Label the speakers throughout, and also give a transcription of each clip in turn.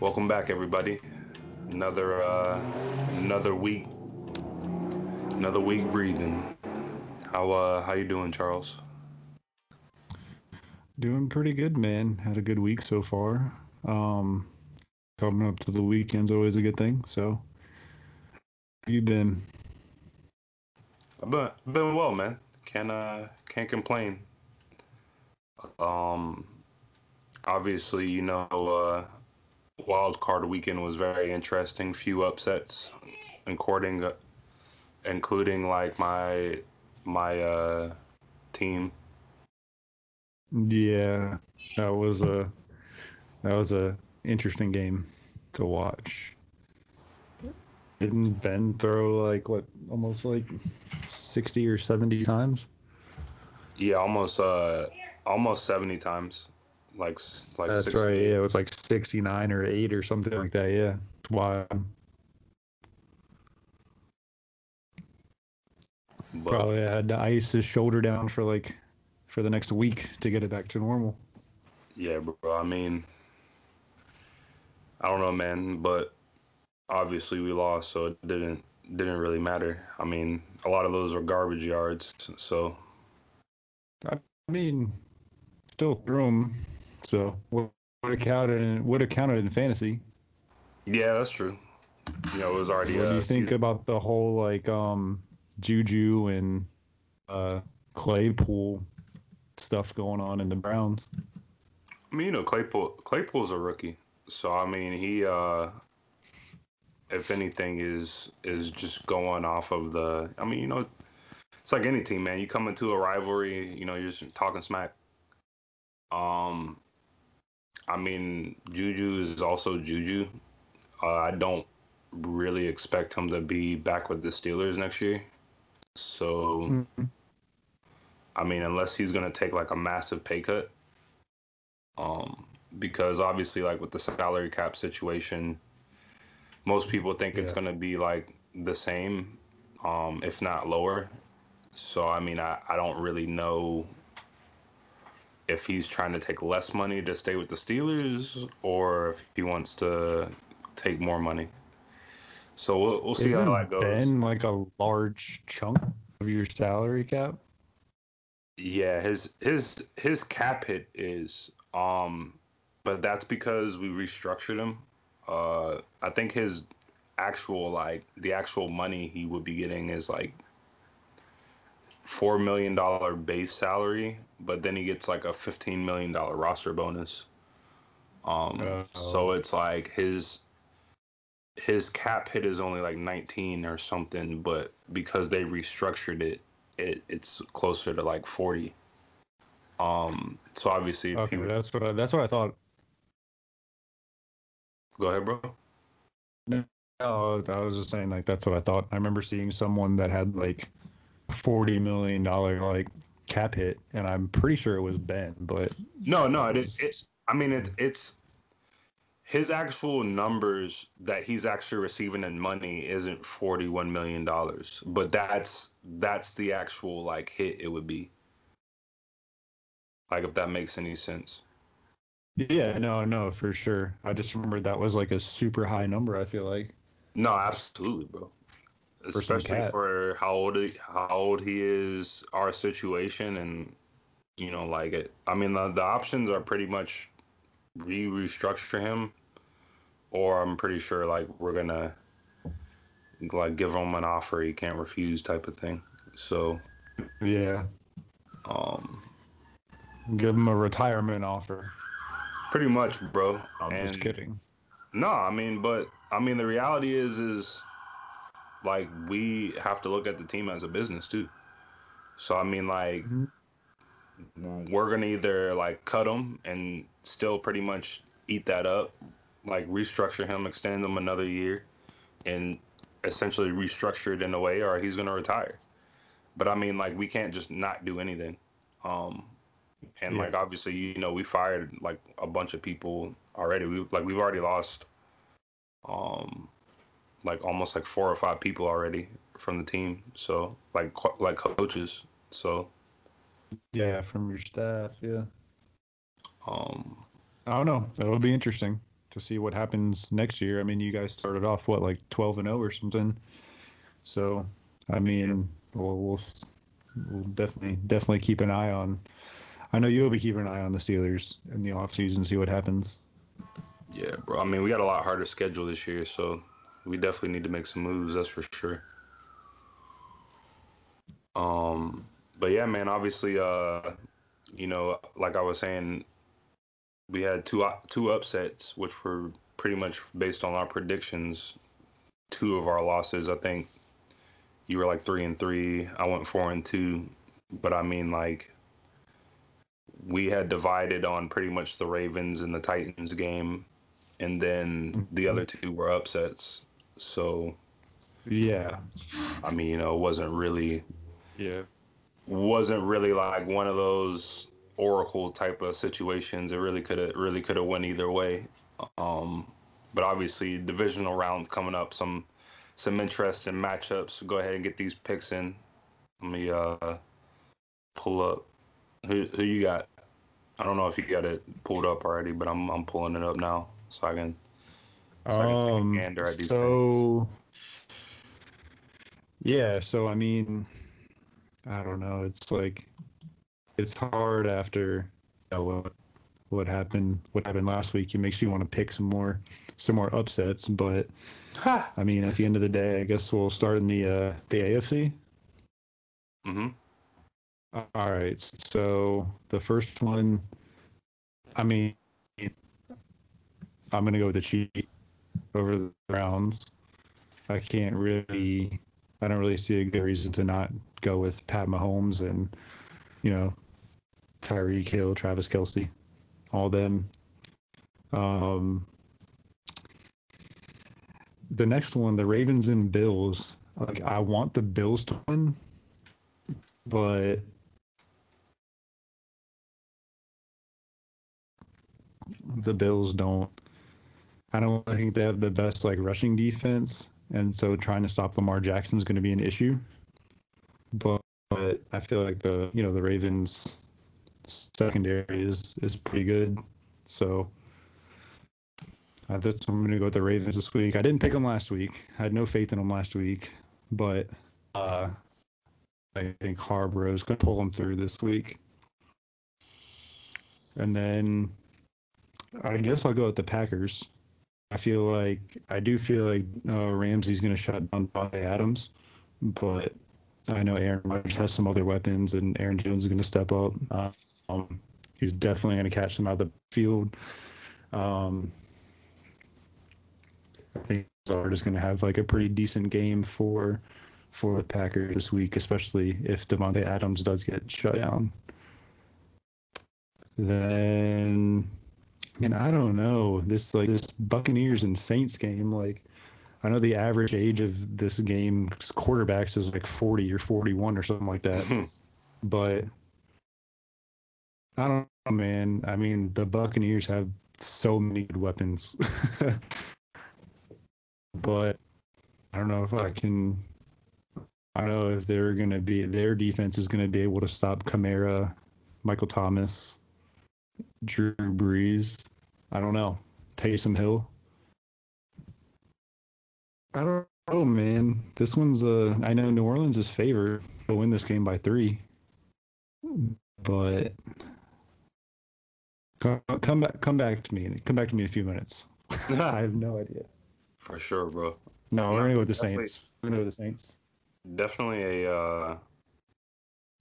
Speaker 1: Welcome back, everybody. Another uh, another week, another week breathing. How uh, how you doing, Charles?
Speaker 2: Doing pretty good, man. Had a good week so far. Um, coming up to the weekend's always a good thing. So, how you been?
Speaker 1: I've been been well, man. Can't uh can't complain. Um, obviously, you know, uh, wild card weekend was very interesting. Few upsets, including including like my my uh team.
Speaker 2: Yeah, that was a that was a interesting game to watch. Didn't Ben throw like what almost like sixty or seventy times?
Speaker 1: Yeah, almost uh almost seventy times. Like like
Speaker 2: That's
Speaker 1: 60.
Speaker 2: right. Yeah, it was like sixty nine or eight or something like that. Yeah, it's wild.
Speaker 1: But,
Speaker 2: Probably had to ice his shoulder down for like for the next week to get it back to normal.
Speaker 1: Yeah, bro. I mean, I don't know, man, but obviously we lost, so it didn't didn't really matter. I mean, a lot of those are garbage yards, so
Speaker 2: I mean, still threw him, so would have counted in, would have counted in fantasy.
Speaker 1: yeah, that's true. You know, it was already.
Speaker 2: What do
Speaker 1: uh,
Speaker 2: you think
Speaker 1: season-
Speaker 2: about the whole like um Juju and uh Claypool stuff going on in the Browns?
Speaker 1: I mean, you know, Claypool Claypool's a rookie, so I mean, he uh, if anything, is is just going off of the. I mean, you know, it's like any team, man. You come into a rivalry, you know, you're just talking smack. Um, I mean, Juju is also Juju. Uh, I don't really expect him to be back with the Steelers next year. So, I mean, unless he's gonna take like a massive pay cut um, because obviously, like with the salary cap situation, most people think it's going to be like the same, um, if not lower. So, I mean, I, I don't really know if he's trying to take less money to stay with the Steelers or if he wants to take more money. So we'll, we'll see
Speaker 2: Isn't
Speaker 1: how that goes.
Speaker 2: Ben like a large chunk of your salary cap?
Speaker 1: Yeah, his his his cap hit is um but that's because we restructured him. Uh I think his actual like the actual money he would be getting is like 4 million dollar base salary, but then he gets like a 15 million dollar roster bonus. Um
Speaker 2: Oh.
Speaker 1: so it's like his his cap hit is only like 19 or something, but because they restructured it, it it's closer to like 40. Um, so obviously,
Speaker 2: Okay, that's what I, that's what I thought.
Speaker 1: go ahead, bro.
Speaker 2: Oh, I was just saying like that's what I thought. I remember seeing someone that had like forty million dollar like cap hit, and I'm pretty sure it was Ben, but
Speaker 1: No, no, it is. It's. I mean, it, it's his actual numbers that he's actually receiving in money isn't 41 million dollars, but that's that's the actual like hit it would be. Like if that makes any sense.
Speaker 2: yeah, no, no, for sure. I just remember that was like a super high number. I feel like.
Speaker 1: No, absolutely, bro. Especially for how old he, how old he is, our situation, and you know, like it. I mean, the, the options are pretty much re restructure him, or I'm pretty sure like we're gonna like give him an offer he can't refuse type of thing. So,
Speaker 2: Yeah,
Speaker 1: um,
Speaker 2: give him a retirement offer.
Speaker 1: pretty much, bro.
Speaker 2: I'm just kidding.
Speaker 1: No, I mean, but I mean, the reality is, is like we have to look at the team as a business too. So I mean, like
Speaker 2: Mhm.
Speaker 1: we're gonna either like cut him and still pretty much eat that up, like restructure him, extend him another year, and essentially restructure it in a way, or he's gonna retire. But I mean, like we can't just not do anything. Um, and
Speaker 2: Yeah.
Speaker 1: like obviously, you know, we fired like a bunch of people already. We like we've already lost, um, like almost like four or five people already from the team. So like like coaches. So
Speaker 2: Yeah, from your staff. Yeah.
Speaker 1: um,
Speaker 2: I don't know. That'll be interesting. to see what happens next year. I mean, you guys started off what like 12 and 0 or something. So, I mean, we'll, we'll we'll definitely definitely keep an eye on. I know you'll be keeping an eye on the Steelers in the offseason, see what happens.
Speaker 1: Yeah, bro. I mean, we got a lot harder schedule this year, so we definitely need to make some moves. That's for sure. Um, but yeah, man. Obviously, uh, you know, like I was saying, we had two two upsets, which were pretty much based on our predictions. Two of our losses, I think. You were like three and three. I went four and two, but I mean, like, we had divided on pretty much the Ravens and the Titans game, and then the other two were upsets. So,
Speaker 2: yeah,
Speaker 1: I mean, you know, it wasn't really,
Speaker 2: yeah,
Speaker 1: wasn't really like one of those oracle type of situations. It really could have really could have went either way. Um, but obviously, divisional rounds coming up, some some interesting matchups. Go ahead and get these picks in. Let me uh, pull up. Who who you got? I don't know if you got it pulled up already, but I'm I'm pulling it up now so I can.
Speaker 2: So um, I can take a gander at these so things. yeah, so I mean, I don't know. It's like it's hard after you know, what what happened what happened last week. It makes you want to pick some more some more upsets, but I mean, at the end of the day, I guess we'll start in the uh, the AFC.
Speaker 1: Mm-hmm.
Speaker 2: All right. So the first one, I mean, I'm gonna go with the Chiefs over the Browns. I can't really, I don't really see a good reason to not go with Pat Mahomes and, you know, Tyreek Hill, Travis Kelce, all them. Um, the next one, the Ravens and Bills. Like I want the Bills to win, but the Bills don't. I don't think they have the best like rushing defense, and so trying to stop Lamar Jackson is going to be an issue. But, but I feel like the you know the Ravens secondary is is pretty good, so that's I'm going to go with the Ravens this week. I didn't pick them last week. I had no faith in them last week, but uh, I think Harbaugh is going to pull them through this week. And then I guess I'll go with the Packers. I feel like I do feel like uh, Ramsey's going to shut down Davante Adams, but I know Aaron Rodgers has some other weapons, and Aaron Jones is going to step up. Um, he's definitely going to catch them out of the field. Um, I think Lazard is going to have like a pretty decent game for for the Packers this week, especially if Davante Adams does get shut down. Then and I don't know this like this Buccaneers and Saints game. Like, I know the average age of this game quarterbacks is like forty or forty-one or something like that. Hmm. but I don't know, man. I mean, the Buccaneers have so many good weapons, but I don't know if I can. I don't know if they're going to be their defense is going to be able to stop Kamara, Michael Thomas, Drew Brees. I don't know. Taysom Hill. I don't know, man. This one's uh I know New Orleans is favored to win this game by three. But come, come back come back to me. Come back to me in a few minutes. I have no idea.
Speaker 1: For sure, bro.
Speaker 2: No, we're gonna go with the Saints. We're gonna go with the Saints.
Speaker 1: Definitely a uh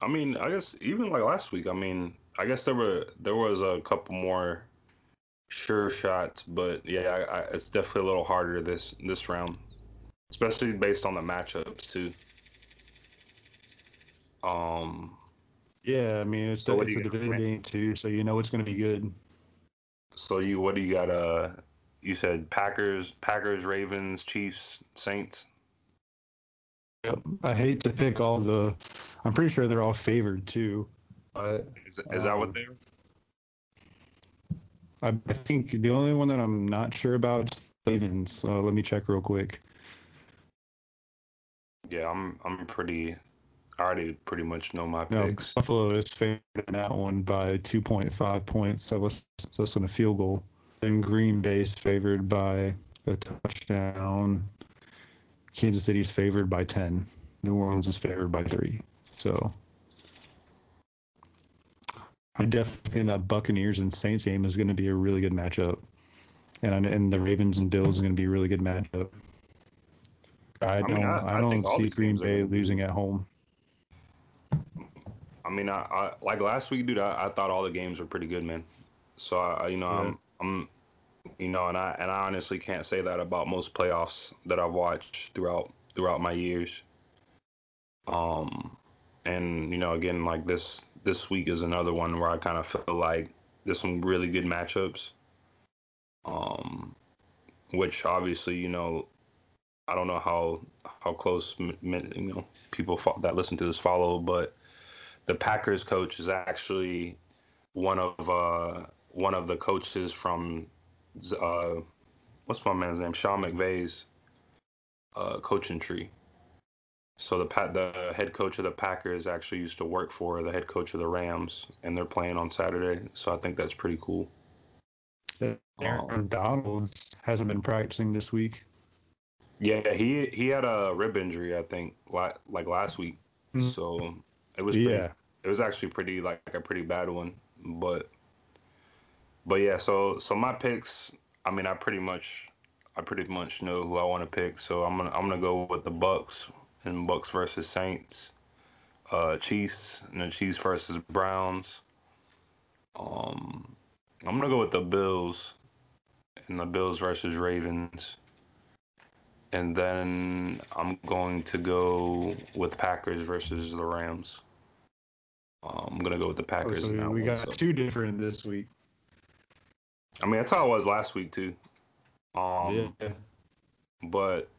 Speaker 1: I mean, I guess even like last week, I mean, I guess there were there was a couple more sure shots, but yeah, I, I, it's definitely a little harder this this round, especially based on the matchups too. Um.
Speaker 2: Yeah, I mean it's, so a, it's a division game too, so you know it's going to be good.
Speaker 1: So you, what do you got? Uh, you said Packers, Packers, Ravens, Chiefs, Saints.
Speaker 2: Yep. I hate to pick all the. I'm pretty sure they're all favored too. But,
Speaker 1: is, is that what um, they're?
Speaker 2: I, I think the only one that I'm not sure about is Ravens. Uh, let me check real quick.
Speaker 1: Yeah, I'm I'm pretty. I already pretty much know my
Speaker 2: no,
Speaker 1: picks.
Speaker 2: Buffalo is favored in that one by 2.5 points, so so that's on a field goal. then Green Bay's favored by a touchdown. Kansas City's favored by 10. New Orleans is favored by 3. So I definitely think that Buccaneers and Saints game is going to be a really good matchup. And and the Ravens and Bills is going to be a really good matchup. I don't I, mean, I, I, I don't see Green Bay losing at home.
Speaker 1: I mean, I, I like last week, dude. I, I thought all the games were pretty good, man. So I, you know, yeah. I'm, I'm, you know, and I and I honestly can't say that about most playoffs that I've watched throughout throughout my years. Um, and you know, again, like this this week is another one where I kind of feel like there's some really good matchups. Um, which obviously, you know, I don't know how how close you know people that listen to this follow, but the Packers coach is actually one of uh, one of the coaches from uh, what's my man's name, Sean McVay's uh, coaching tree. So the the head coach of the Packers actually used to work for the head coach of the Rams, and they're playing on Saturday. So I think that's pretty cool.
Speaker 2: Aaron Donalds hasn't been practicing this week.
Speaker 1: Yeah, he he had a rib injury, I think, like last week. Mm-hmm. So it was pretty, yeah, it was actually pretty like a pretty bad one. But but yeah, so so my picks. I mean, I pretty much I pretty much know who I want to pick. So I'm gonna I'm gonna go with the Bucks and Bucks versus Saints, uh, Chiefs and the Chiefs versus Browns. Um, I'm gonna go with the Bills and the Bills versus Ravens and then I'm going to go with Packers versus the Rams. Uh, I'm gonna go with the oh, Packers.
Speaker 2: Oh, so we got so. two different this week.
Speaker 1: I mean, that's how it was last week too. Um, yeah. But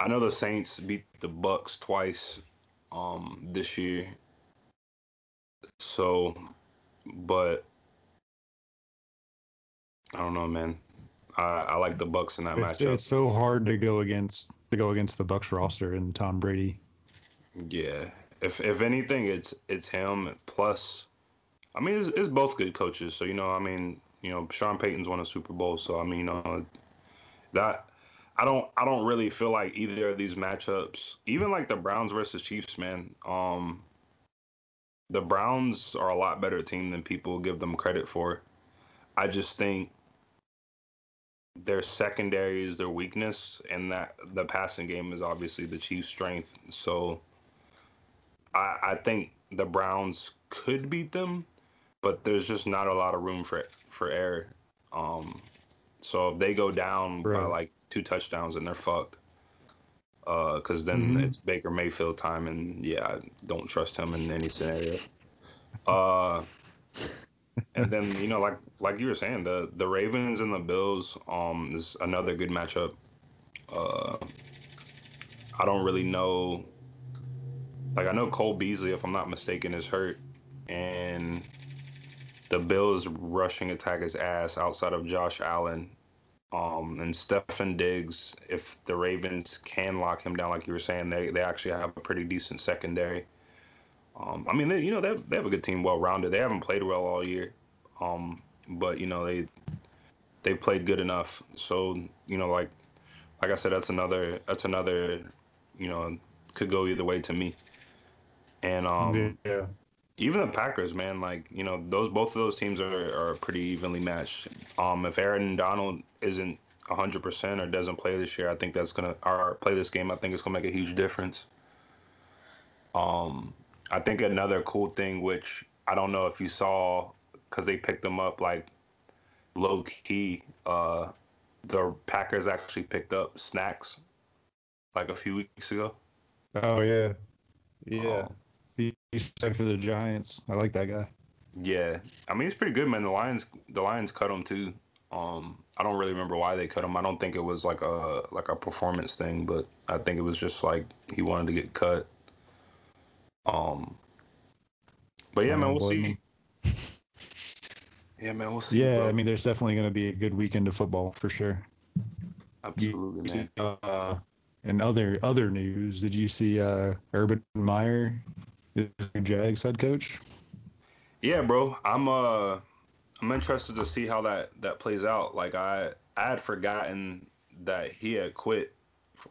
Speaker 1: I know the Saints beat the Bucks twice um, this year. So, but I don't know, man. I, I like the Bucks in that
Speaker 2: it's,
Speaker 1: matchup.
Speaker 2: It's so hard to go against to go against the Bucks roster and Tom Brady.
Speaker 1: Yeah, if if anything, it's it's him. Plus, I mean, it's, it's both good coaches. So you know, I mean, you know, Sean Payton's won a Super Bowl. So I mean, you know, that I don't I don't really feel like either of these matchups, even like the Browns versus Chiefs, man. Um, the Browns are a lot better team than people give them credit for. I just think their secondary is their weakness, and that the passing game is obviously the Chiefs' strength. So I, I think the Browns could beat them, but there's just not a lot of room for for error. Um, so if they go down right. by like two touchdowns, and they're fucked. Because uh, then mm-hmm. it's Baker Mayfield time, and yeah, I don't trust him in any scenario. Uh, and then you know, like like you were saying, the the Ravens and the Bills um is another good matchup. Uh, I don't really know. Like I know Cole Beasley, if I'm not mistaken, is hurt, and the Bills rushing attack is ass outside of Josh Allen. Um, and Stefon Diggs, if the Ravens can lock him down, like you were saying, they, they actually have a pretty decent secondary. Um, I mean, they, you know, they have, they have a good team, well rounded. They haven't played well all year, um, but you know they they played good enough. So you know, like like I said, that's another that's another you know could go either way to me. And um, yeah, even the Packers, man, like you know those both of those teams are are pretty evenly matched. Um, if Aaron Donald isn't 100% or doesn't play this year, I think that's gonna or play this game. I think it's gonna make a huge difference. Um, I think another cool thing, which I don't know if you saw, because they picked them up like low key. Uh, the Packers actually picked up snacks like a few weeks ago.
Speaker 2: Oh yeah, yeah. Um, For the Giants. I like that guy.
Speaker 1: Yeah, I mean he's pretty good, man. The Lions, the Lions cut him too. Um, I don't really remember why they cut him. I don't think it was like a like a performance thing, but I think it was just like he wanted to get cut. Um, but yeah, man, we'll see. yeah, man, we'll see.
Speaker 2: Yeah, bro. I mean, there's definitely going to be a good weekend of football for sure.
Speaker 1: Absolutely,
Speaker 2: man. Uh, and other other news, did you see uh, Urban Meyer, Jags head coach?
Speaker 1: Yeah, bro. I'm uh, I'm interested to see how that that plays out. Like I I had forgotten that he had quit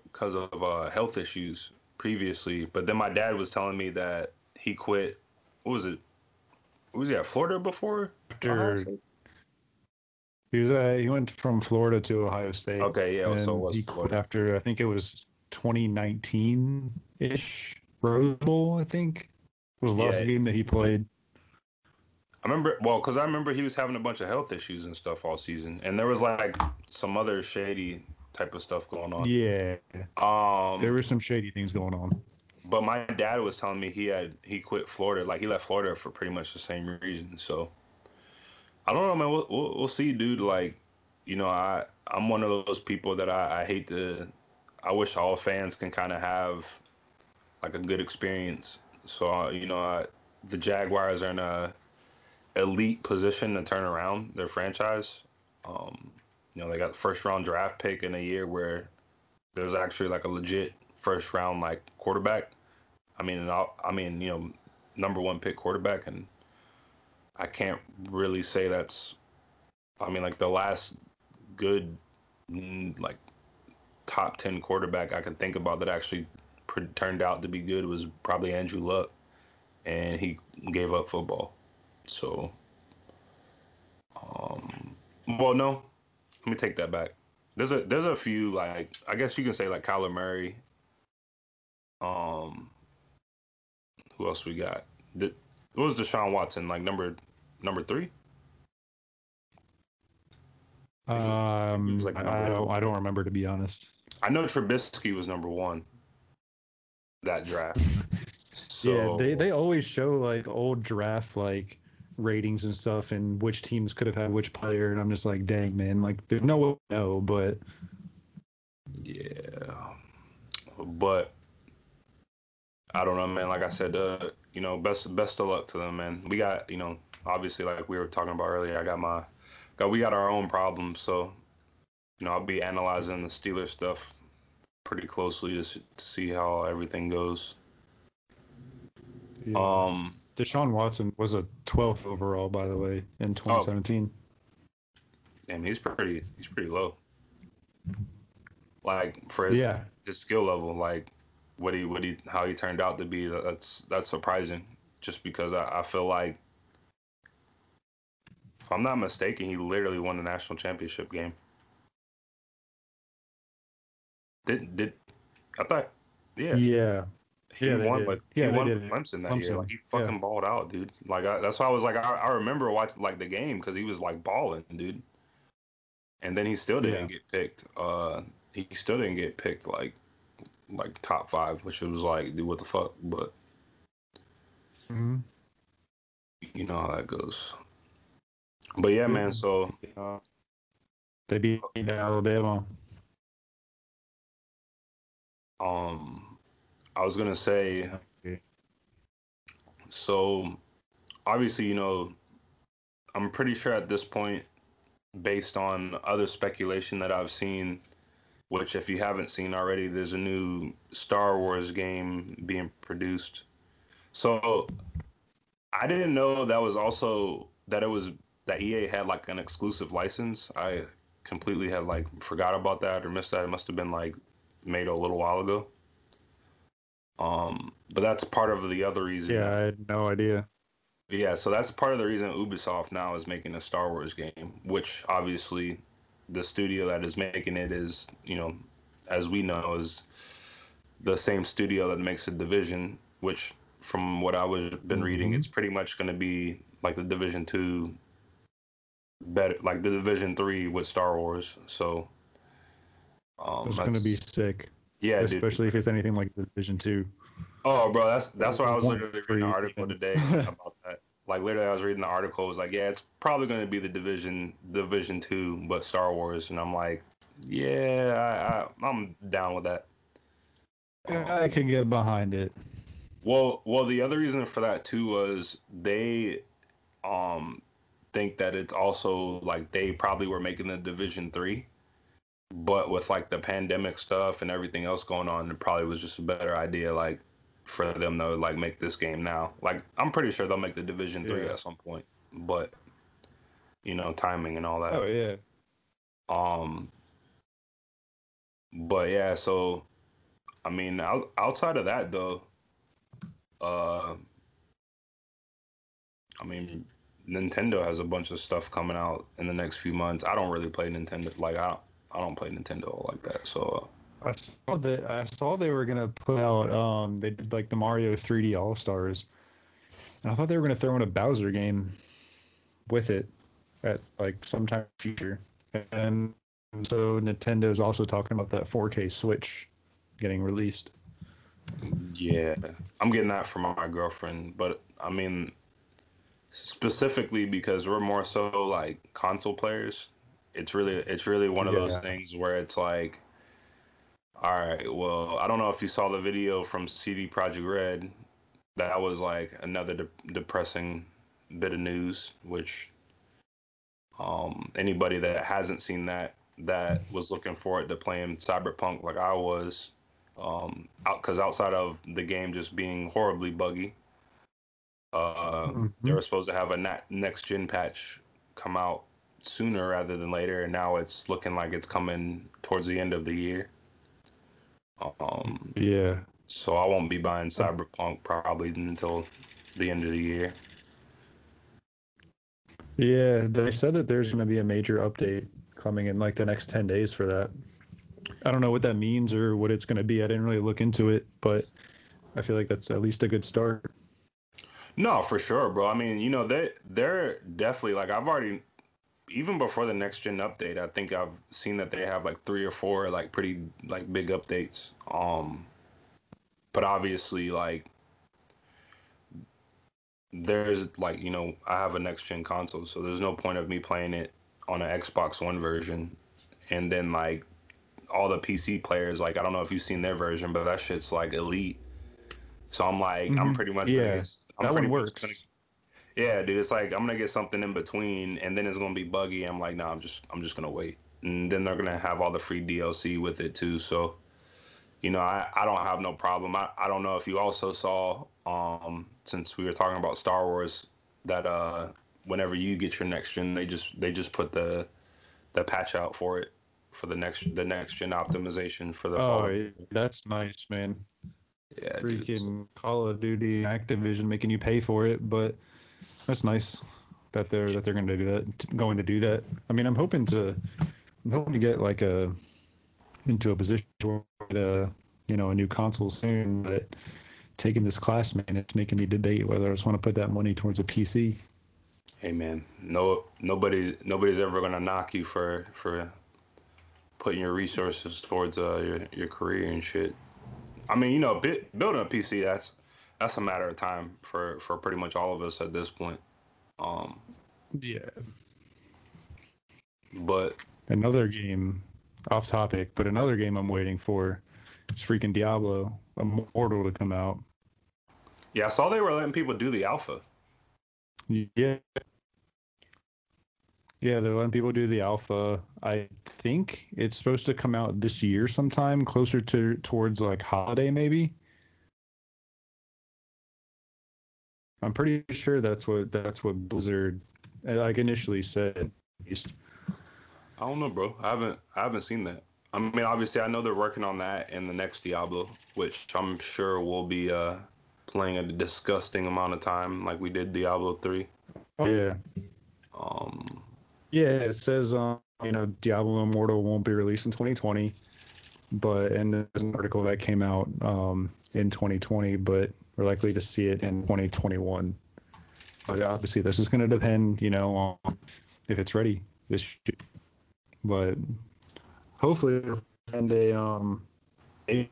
Speaker 1: because of uh, health issues previously, but then my dad was telling me that he quit. What was it? Was he at Florida before?
Speaker 2: After he was uh, he went from Florida to Ohio State.
Speaker 1: Okay, yeah, so it was
Speaker 2: he quit
Speaker 1: Florida.
Speaker 2: after I think it was 2019 ish Rose Bowl. I think was the last
Speaker 1: Yeah.
Speaker 2: game that he played.
Speaker 1: I remember, well, because I remember he was having a bunch of health issues and stuff all season, and there was like some other shady type of stuff going on.
Speaker 2: Yeah,
Speaker 1: Um,
Speaker 2: there were some shady things going on.
Speaker 1: but my dad was telling me he had he quit Florida, like he left Florida for pretty much the same reason. So I don't know, man. We'll we'll, we'll see, dude. Like, you know, I I'm one of those people that I, I hate to. I wish all fans can kind of have like a good experience. So uh, you know, I, the Jaguars are in a elite position to turn around their franchise. Um, you know, they got the first round draft pick in a year where there's actually like a legit first round like quarterback. I mean, I'll- mean, you know, number one pick quarterback, and I can't really say that's. I mean, like the last good, mm, like top ten quarterback I can think about that actually turned out to be good was probably Andrew Luck, and he gave up football. So, um, well, no, let me take that back. There's a there's a few like I guess you can say like Kyler Murray. Um, who else we got? The, what was Deshaun Watson like number number three?
Speaker 2: Um,
Speaker 1: like
Speaker 2: I, don't. I don't remember to be honest.
Speaker 1: I know Trubisky was number one. That draft. So,
Speaker 2: yeah, they they always show like old draft like ratings and stuff and which teams could have had which player and I'm just like, dang man, like there's no way know, but
Speaker 1: Yeah, but I don't know, man. Like I said, uh, you know, best best of luck to them, man. We got, you know, obviously, like we were talking about earlier, I got my, got we got our own problems, so you know, I'll be analyzing the Steelers stuff pretty closely to, to see how everything goes.
Speaker 2: yeah.
Speaker 1: Um,
Speaker 2: Deshaun Watson was a 12th overall, by the way, in 2017.
Speaker 1: damn, he's pretty, he's pretty low. Like for his
Speaker 2: Yeah.
Speaker 1: his skill level, like what he what he how he turned out to be, that's that's surprising. Just because I, I feel like, if I'm not mistaken, he literally won the national championship game. Did did I thought? Yeah,
Speaker 2: Yeah.
Speaker 1: he
Speaker 2: yeah,
Speaker 1: won.
Speaker 2: did. Yeah,
Speaker 1: he won. Clemson that year.
Speaker 2: Clemson,
Speaker 1: Like he
Speaker 2: yeah.
Speaker 1: fucking balled out, dude. Like I, that's why I was like, I, I remember watching like the game because he was like balling, dude. And then he still didn't
Speaker 2: Yeah.
Speaker 1: get picked. Uh, he still didn't get picked like like top five, which was like, dude, what the fuck? But
Speaker 2: hmm
Speaker 1: you know how that goes. But yeah, man. So uh,
Speaker 2: They beat Alabama.
Speaker 1: Um, I was gonna say, so obviously, you know, I'm pretty sure at this point, based on other speculation that I've seen, which if you haven't seen already, there's a new Star Wars game being produced. So I didn't know that was also that it was that EA had like an exclusive license. I completely had like forgot about that or missed that. It must have been like made a little while ago. Um, but that's part of the other reason.
Speaker 2: Yeah, I had no idea.
Speaker 1: Yeah, so that's part of the reason Ubisoft now is making a Star Wars game, which obviously the studio that is making it is, you know, as we know, is the same studio that makes the Division, which from what I was been reading,
Speaker 2: Mhm.
Speaker 1: it's pretty much going to be like the Division Two, better like the Division Three with Star Wars. So, um,
Speaker 2: It's going to be sick,
Speaker 1: yeah, dude.
Speaker 2: especially if it's anything like the Division 2.
Speaker 1: Oh, bro, that's that's why I was literally reading an article today about that. Like literally, I was reading the article. It was like, yeah, it's probably going to be the division, division two, but Star Wars, and I'm like, yeah, I, I, I'm down with that. Um,
Speaker 2: I can get behind it.
Speaker 1: well, well, the other reason for that too was they, um, think that it's also like they probably were making the division three, but with like the pandemic stuff and everything else going on, it probably was just a better idea, like for them to like make this game now. Like I'm pretty sure they'll make the division three
Speaker 2: Yeah.
Speaker 1: at some point, but you know, timing and all that.
Speaker 2: Oh yeah.
Speaker 1: Um, but yeah, so I mean, out, outside of that though, uh, I mean, Nintendo has a bunch of stuff coming out in the next few months. I don't really play Nintendo. Like I don't, I don't play Nintendo like that. So
Speaker 2: I saw that I saw they were gonna put out um they did like the Mario 3D All Stars. And I thought they were gonna throw in a Bowser game with it at like sometime future. And so Nintendo's also talking about that 4K Switch getting released.
Speaker 1: yeah, I'm getting that from my girlfriend. But I mean, specifically because we're more so like console players. It's really, it's really one of those
Speaker 2: Yeah.
Speaker 1: things where it's like, all right, well, I don't know if you saw the video from CD Projekt Red. That was like another de- depressing bit of news, which um, anybody that hasn't seen that that was looking forward to playing Cyberpunk like I was, um, out because outside of the game just being horribly buggy, uh, they
Speaker 2: Mhm.
Speaker 1: were supposed to have a na- next gen patch come out sooner rather than later, and now it's looking like it's coming towards the end of the year. Um,
Speaker 2: Yeah.
Speaker 1: so I won't be buying Cyberpunk probably until the end of the year.
Speaker 2: Yeah, they said that there's going to be a major update coming in like the next 10 days for that. I don't know what that means or what it's going to be. I didn't really look into it, but I feel like that's at least a good start.
Speaker 1: No, for sure, bro. I mean, you know, they they're definitely like I've already even before the next gen update, I think I've seen that they have like three or four like pretty like big updates. Um but obviously like there's like, you know, I have a next gen console, so there's no point of me playing it on an Xbox One version and then like all the PC players like I don't know if you've seen their version, but that shit's like elite. So I'm like I'm
Speaker 2: Mhm.
Speaker 1: pretty much
Speaker 2: Yeah,
Speaker 1: gonna I'm
Speaker 2: that
Speaker 1: pretty
Speaker 2: one
Speaker 1: much
Speaker 2: works.
Speaker 1: gonna- yeah, dude, it's like I'm gonna get something in between, and then it's gonna be buggy. I'm like, nah, I'm just I'm just gonna wait, and then they're gonna have all the free DLC with it too. So, you know, I I don't have no problem. I I don't know if you also saw um since we were talking about Star Wars that uh whenever you get your next gen, they just they just put the the patch out for it for the next the next gen optimization for the
Speaker 2: Oh, yeah, that's nice, man.
Speaker 1: Yeah, dude,
Speaker 2: Freaking Call of Duty, Activision making you pay for it, but that's nice that they're that they're going to do that. Going to do that. I mean, I'm hoping to I'm hoping to get like a into a position where a you know a new console soon, but taking this class, man, it's making me debate whether I just want to put that money towards a PC.
Speaker 1: Hey man, no nobody nobody's ever gonna knock you for for putting your resources towards uh your, your career and shit. I mean, you know, building a PC that's that's a matter of time for for pretty much all of us at this point. Um,
Speaker 2: Yeah.
Speaker 1: but
Speaker 2: Another game, off topic, but another game I'm waiting for is freaking Diablo Immortal to come out.
Speaker 1: yeah, I saw they were letting people do the alpha.
Speaker 2: Yeah. Yeah, they're letting people do the alpha. I think it's supposed to come out this year sometime, closer to towards like holiday maybe. I'm pretty sure that's what that's what Blizzard uh, like initially said. at least.
Speaker 1: I don't know, bro. I haven't I haven't seen that. I mean, obviously, I know they're working on that in the next Diablo, which I'm sure will be uh playing a disgusting amount of time, like we did Diablo three.
Speaker 2: Yeah.
Speaker 1: Um,
Speaker 2: Yeah, it says um, you know, Diablo Immortal won't be released in 2020, but and there's an article that came out um in 2020, but we're likely to see it in 2021. But obviously, this is going to depend, you know, on if it's ready this year. But hopefully, find a um,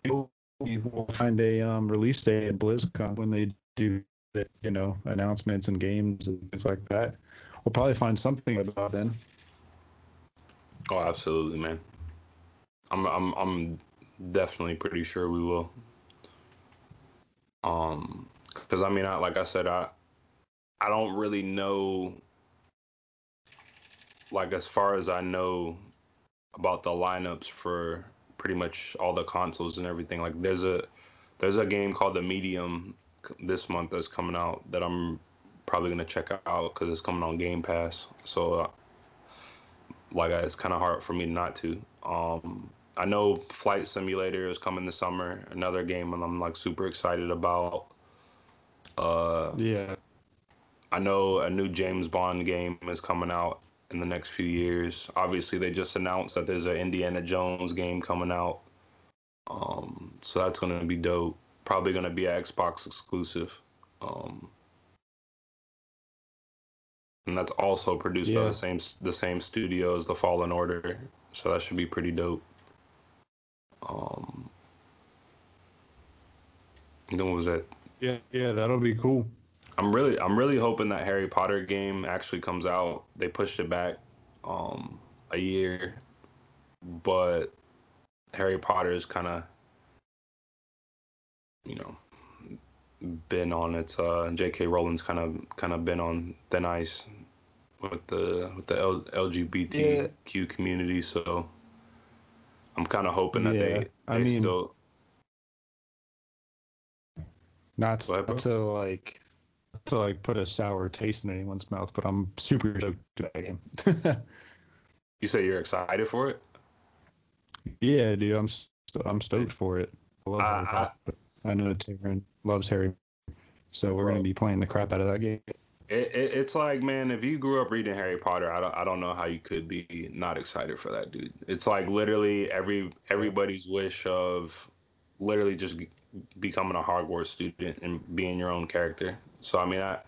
Speaker 2: we'll find a um release date at BlizzCon when they do the you know announcements and games and things like that. We'll probably find something about then.
Speaker 1: Oh, absolutely, man. I'm I'm I'm definitely pretty sure we will. Um, because I mean, I, like I said, I I don't really know. Like as far as I know about the lineups for pretty much all the consoles and everything. Like there's a there's a game called the Medium this month that's coming out that I'm probably gonna check out because it's coming on Game Pass. So, uh, like, it's kind of hard for me not to. Um, I know Flight Simulator is coming this summer. Another game, and I'm like super excited about. Uh,
Speaker 2: Yeah.
Speaker 1: I know a new James Bond game is coming out in the next few years. Obviously, they just announced that there's an Indiana Jones game coming out. Um, so that's gonna be dope. Probably gonna be an Xbox exclusive. Um, and that's also produced by the same the same studio as the Fallen Order. So that should be pretty dope. Um, then what was that?
Speaker 2: Yeah, yeah, that'll be cool.
Speaker 1: I'm really I'm really hoping that Harry Potter game actually comes out. They pushed it back um a year, but Harry Potter is kind of you know been on its uh J.K. Rowling's kind of kind of been on thin ice with the with the L- LGBTQ community, so I'm kind of hoping that
Speaker 2: Yeah,
Speaker 1: they they
Speaker 2: I mean-
Speaker 1: still
Speaker 2: Not
Speaker 1: ahead, bro.
Speaker 2: to like to like put a sour taste in anyone's mouth, but I'm super stoked to that game.
Speaker 1: you say you're excited for it.
Speaker 2: yeah, dude, I'm st- I'm stoked for it. I love
Speaker 1: I-
Speaker 2: Harry
Speaker 1: I-
Speaker 2: Potter. I know Taryn loves Harry, so we're
Speaker 1: Bro.
Speaker 2: gonna be playing the crap out of that game.
Speaker 1: It, it, it's like, man, if you grew up reading Harry Potter, I don't, I don't know how you could be not excited for that, dude. It's like literally every everybody's wish of literally just becoming a Hogwarts student and being your own character. So I mean, I,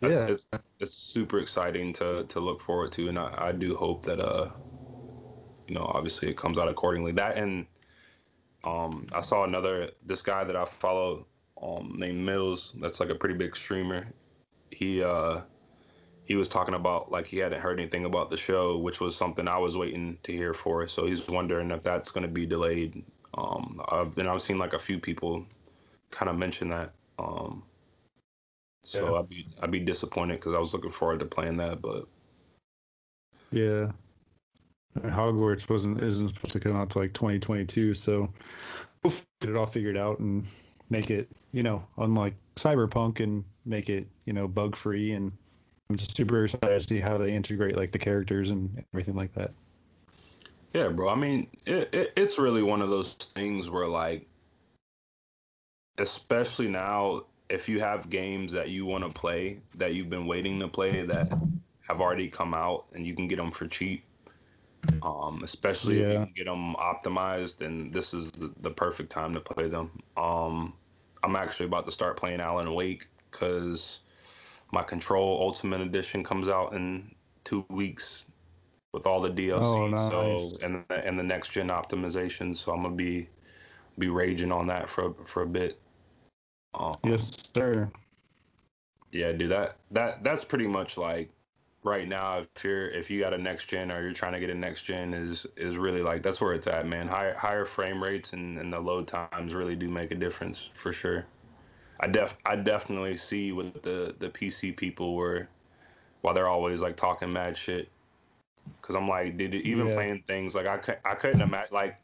Speaker 1: that's,
Speaker 2: Yeah.
Speaker 1: it's it's super exciting to to look forward to, and I, I do hope that uh, you know, obviously it comes out accordingly. That and um, I saw another this guy that I follow um named Mills. That's like a pretty big streamer he uh he was talking about like he hadn't heard anything about the show, which was something I was waiting to hear for. So he's wondering if that's going to be delayed. Um, I've been I've seen like a few people kind of mention that. Um, so
Speaker 2: Yeah.
Speaker 1: I'd be I'd be disappointed because I was looking forward to playing that, but
Speaker 2: Yeah. And Hogwarts wasn't isn't supposed to come out to like 2022, so we'll get it all figured out and make it, you know, unlike Cyberpunk and make it, you know, bug free. And I'm just super excited to see how they integrate like the characters and everything like that.
Speaker 1: Yeah, bro. I mean, it, it it's really one of those things where like, especially now, if you have games that you want to play that you've been waiting to play that have already come out and you can get them for cheap. Um, especially if you can get them optimized, then this is the, the perfect time to play them. Um, I'm actually about to start playing Alan Wake because my Control Ultimate Edition comes out in two weeks with all the DLC.
Speaker 2: Oh, nice.
Speaker 1: So and the, and the next gen optimization. So I'm gonna be be raging on that for for a bit. Um,
Speaker 2: Yes, sir.
Speaker 1: yeah, dude. That that that's pretty much like right now. If you're if you got a next gen or you're trying to get a next gen, is is really like that's where it's at, man. Higher higher frame rates and, and the load times really do make a difference for sure. I def I definitely see what the the PC people were, while they're always like talking mad shit. Cause I'm like, dude, even
Speaker 2: Yeah.
Speaker 1: playing things like I cou- I couldn't imagine like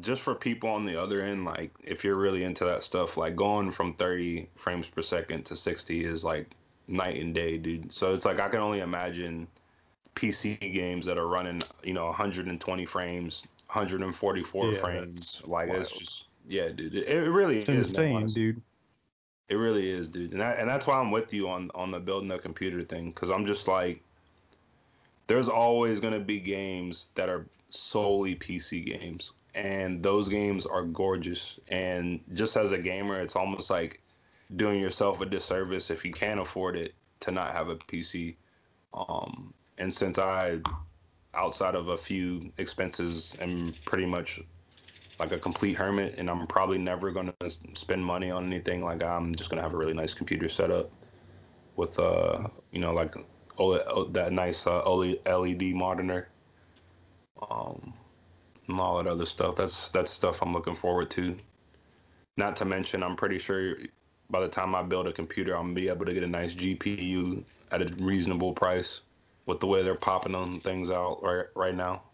Speaker 1: just for people on the other end, like if you're really into that stuff, like going from 30 frames per second to 60 is like night and day, dude. So it's like I can only imagine PC games that are running, you know, 120 frames, 144
Speaker 2: Yeah,
Speaker 1: frames. Like it's just, yeah, dude. It, it really
Speaker 2: It's
Speaker 1: is.
Speaker 2: insane, dude.
Speaker 1: It really is, dude, and that and that's why I'm with you on on the building a computer thing, because I'm just like, there's always gonna be games that are solely PC games, and those games are gorgeous. And just as a gamer, it's almost like doing yourself a disservice if you can't afford it to not have a PC. Um, and since I, outside of a few expenses, am pretty much like a complete hermit, and I'm probably never gonna spend money on anything. Like I'm just gonna have a really nice computer setup with uh, you know, like oh, that nice uh, LED monitor, um, and all that other stuff. That's that's stuff I'm looking forward to. Not to mention, I'm pretty sure by the time I build a computer, I'm gonna be able to get a nice GPU at a reasonable price with the way they're popping them things out right right now.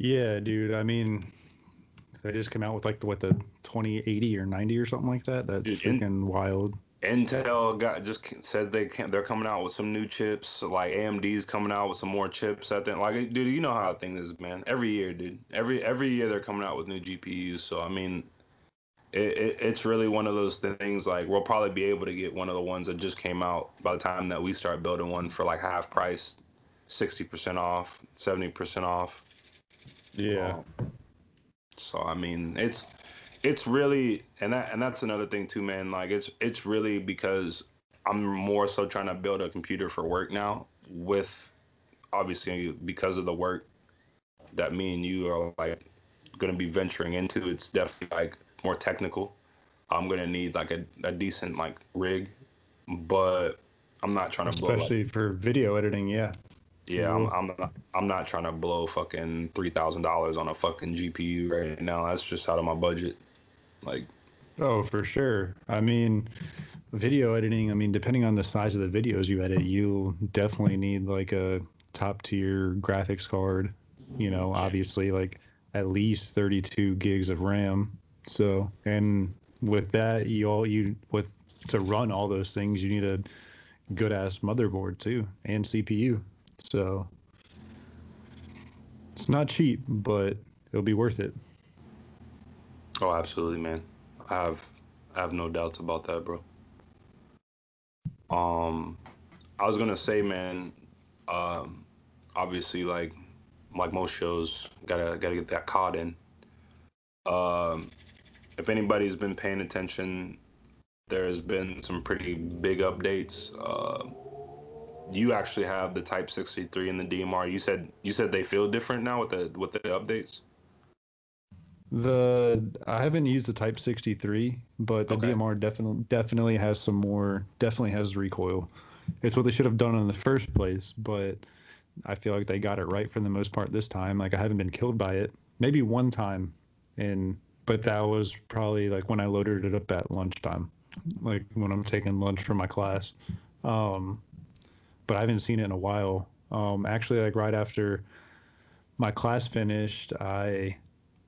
Speaker 2: Yeah, dude. I mean, They just came out with like the, what the 2080 or 90 or something like that. That's
Speaker 1: Dude,
Speaker 2: freaking
Speaker 1: in-
Speaker 2: wild.
Speaker 1: Intel got just says they can they're coming out with some new chips. Like AMD's coming out with some more chips. I think like dude, you know how things is, man. Every year, dude. Every every year they're coming out with new GPUs. So I mean, it, it it's really one of those things. Like we'll probably be able to get one of the ones that just came out by the time that we start building one for like half price, sixty percent off, seventy percent off.
Speaker 2: Yeah.
Speaker 1: Um, so I mean, it's it's really and that and that's another thing too, man. Like it's it's really because I'm more so trying to build a computer for work now. With obviously because of the work that me and you are like going to be venturing into, it's definitely like more technical. I'm gonna need like a, a decent like rig, but I'm not trying to blow. Like,
Speaker 2: Especially for video editing, yeah.
Speaker 1: Yeah, I'm, mm-hmm. I'm not. I'm not trying to blow fucking three thousand dollars on a fucking GPU right now. That's just out of my budget. Like,
Speaker 2: Oh, for sure. I mean, video editing, I mean, depending on the size of the videos you edit, you definitely need like a top tier graphics card, you know, obviously like at least 32 gigs of RAM. So, and with that, you all you with to run all those things, you need a good ass motherboard too and CPU. So, it's not cheap, but it'll be worth it.
Speaker 1: oh, absolutely, man. I have, I have no doubts about that, bro. Um, I was gonna say, man. Um, obviously, like, like most shows, gotta gotta get that caught in. Um, if anybody's been paying attention, there's been some pretty big updates. Uh, you actually have the Type 63 in the DMR. You said you said they feel different now with the with the updates.
Speaker 2: The I haven't used the Type 63, but the
Speaker 1: Okay.
Speaker 2: DMR definitely definitely has some more definitely has recoil. It's what they should have done in the first place, but I feel like they got it right for the most part this time. Like I haven't been killed by it. Maybe one time and but that was probably like when I loaded it up at lunchtime. Like when I'm taking lunch from my class. Um but I haven't seen it in a while. Um actually like right after my class finished, I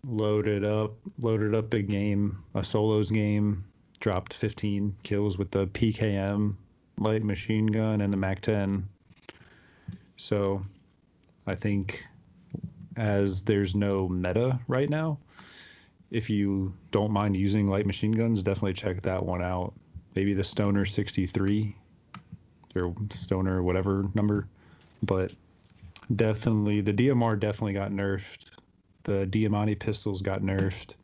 Speaker 2: loaded up loaded up a game a solos game dropped 15 kills with the pkm light machine gun and the mac 10 so i think as there's no meta right now if you don't mind using light machine guns definitely check that one out maybe the stoner 63 or stoner whatever number but definitely the dmr definitely got nerfed the Diamatti pistols got nerfed.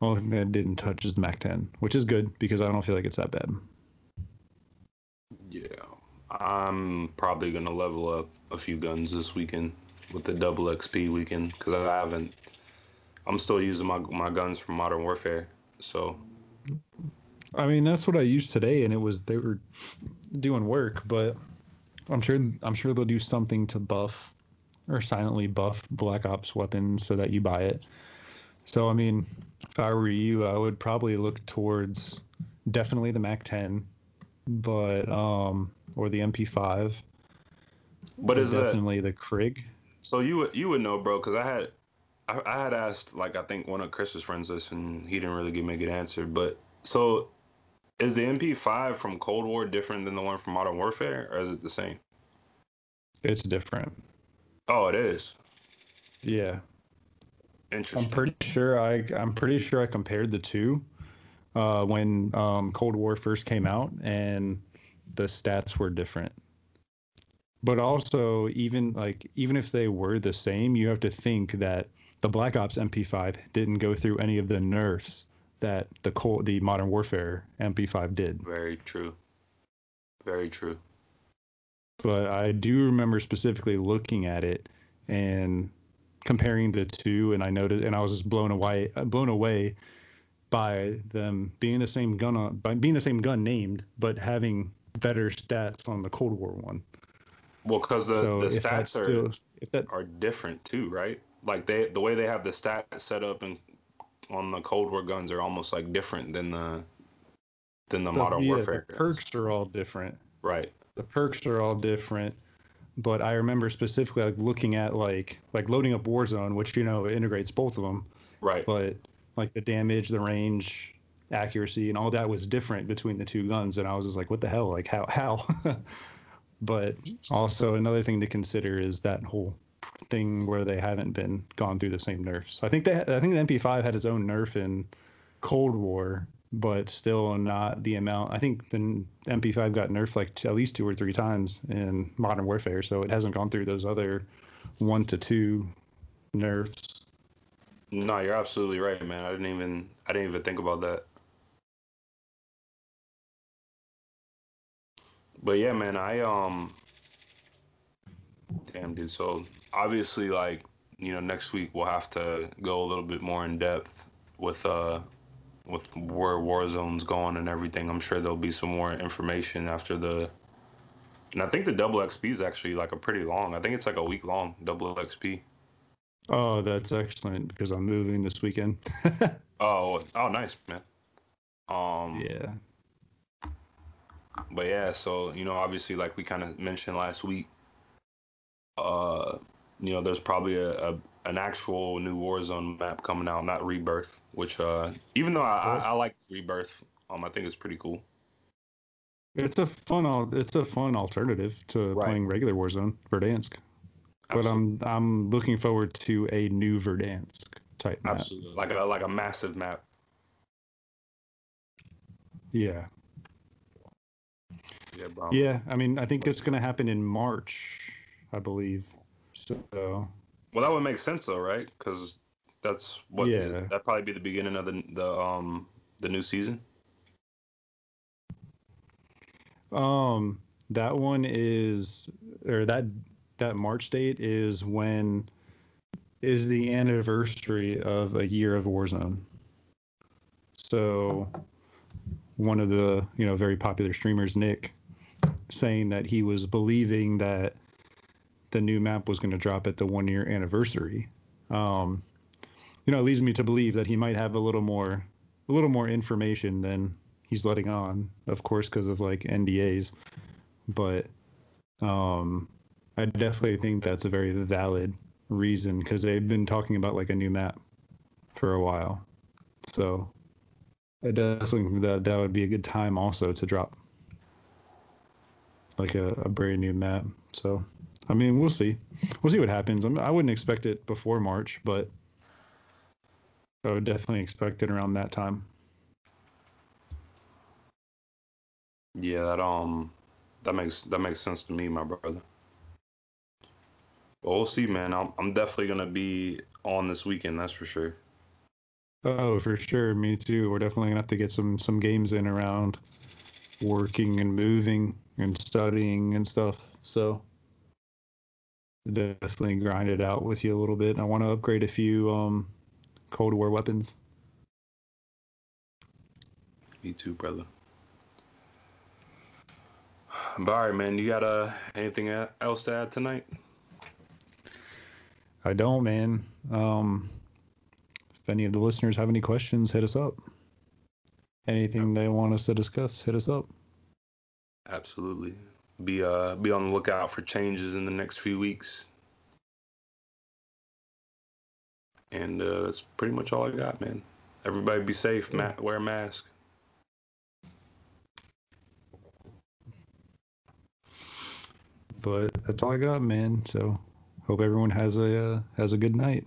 Speaker 2: Only thing that didn't touch is the Mac 10, which is good because I don't feel like it's that bad.
Speaker 1: Yeah, I'm probably gonna level up a few guns this weekend with the double XP weekend because I haven't. I'm still using my my guns from Modern Warfare, so
Speaker 2: I mean, that's what I used today, and it was they were doing work, but I'm sure I'm sure they'll do something to buff or silently buff Black Ops weapons so that you buy it. So I mean, if I were you, I would probably look towards definitely the Mac 10, but um or the MP5.
Speaker 1: but is that
Speaker 2: definitely the Krig?
Speaker 1: so you would you would know, bro? Because I had I, I had asked like I think one of Chris's friends this, and he didn't really give me a good answer. But so is the MP5 from Cold War different than the one from Modern Warfare, or is it the same?
Speaker 2: It's different.
Speaker 1: Oh, it is.
Speaker 2: Yeah.
Speaker 1: Interesting.
Speaker 2: I'm pretty sure I I'm pretty sure I compared the two uh, when um, Cold War first came out, and the stats were different. But also, even like even if they were the same, you have to think that the Black Ops MP5 didn't go through any of the nerfs that the Cold, the Modern Warfare MP5 did.
Speaker 1: Very true. Very true.
Speaker 2: but I do remember specifically looking at it and comparing the two, and I noticed, and I was just blown away, blown away by them being the same gun on, by being the same gun named, but having better stats on the Cold War one.
Speaker 1: Well, because the,
Speaker 2: so
Speaker 1: the stats are
Speaker 2: still, if that,
Speaker 1: are different too, right? Like they the way they have the stats set up and on the Cold War guns are almost like different than the than the,
Speaker 2: the,
Speaker 1: Modern
Speaker 2: yeah,
Speaker 1: Warfare
Speaker 2: the perks are all different.
Speaker 1: Right.
Speaker 2: the perks are all different but i remember specifically like looking at like like loading up warzone which you know integrates both of them
Speaker 1: Right.
Speaker 2: but like the damage, the range, accuracy, and all that was different between the two guns, and I was just like, what the hell? Like how how? but also another thing to consider is that whole thing where they haven't been gone through the same nerfs. I think they I think the MP5 had its own nerf in Cold War, but still not the amount. I think the MP5 got nerfed like t- at least two or three times in Modern Warfare, so it hasn't gone through those other one to two nerfs.
Speaker 1: No, you're absolutely right, man. I didn't even I didn't even think about that. But yeah, man, I um damn dude, so obviously like, you know, next week we'll have to go a little bit more in depth with uh with where Warzone's going and everything. I'm sure there'll be some more information after the and I think the double XP is actually like a pretty long. I think it's like a week long double XP.
Speaker 2: Oh, that's excellent because I'm moving this weekend.
Speaker 1: Oh, oh, nice, man. Um,
Speaker 2: yeah.
Speaker 1: But yeah, so you know, obviously, like we kind of mentioned last week, uh, you know, there's probably a, a an actual new Warzone map coming out, not Rebirth. Which, uh, even though I, I, I like Rebirth, um, I think it's pretty cool.
Speaker 2: It's a fun it's a fun alternative to
Speaker 1: Right.
Speaker 2: playing regular Warzone, Verdansk. But I'm I'm looking forward to a new Verdansk type map.
Speaker 1: absolutely like a like a massive map.
Speaker 2: Yeah.
Speaker 1: Yeah, bro.
Speaker 2: Yeah, I mean, I think it's going to happen in March, I believe. So,
Speaker 1: Well, that would make sense though, right? Because that's what
Speaker 2: Yeah.
Speaker 1: that'd probably be the beginning of the the um the new season.
Speaker 2: um that one is or that that March date is when is the anniversary of a year of Warzone. So, one of the, you know, very popular streamers Nick saying that he was believing that the new map was going to drop at the 1 year anniversary. Um you know, it leads me to believe that he might have a little more a little more information than he's letting on, of course, because of like NDAs. But um, I definitely think that's a very valid reason because they've been talking about like a new map for a while. So I definitely think that that would be a good time also to drop like a, a brand new map. So I mean, we'll see. We'll see what happens. I'm, I wouldn't expect it before March, but I would definitely expect it around that time.
Speaker 1: Yeah, that um, that makes that makes sense to me, my brother. Well, we'll see, man. I'm I'm definitely gonna be on this weekend. That's for sure.
Speaker 2: Oh, for sure. Me too. We're definitely gonna have to get some some games in around working and moving and studying and stuff. So definitely grind it out with you a little bit. I want to upgrade a few um Cold War weapons.
Speaker 1: Me too, brother. But all right, man. You got uh anything else to add tonight?
Speaker 2: I don't, man. Um, if any of the listeners have any questions, hit us up. Anything they want us to discuss, hit us up.
Speaker 1: Absolutely. Be uh be on the lookout for changes in the next few weeks. And uh, that's pretty much all I got, man. Everybody be safe. Ma- wear a mask.
Speaker 2: But that's all I got, man. So hope everyone has a uh, has a good night.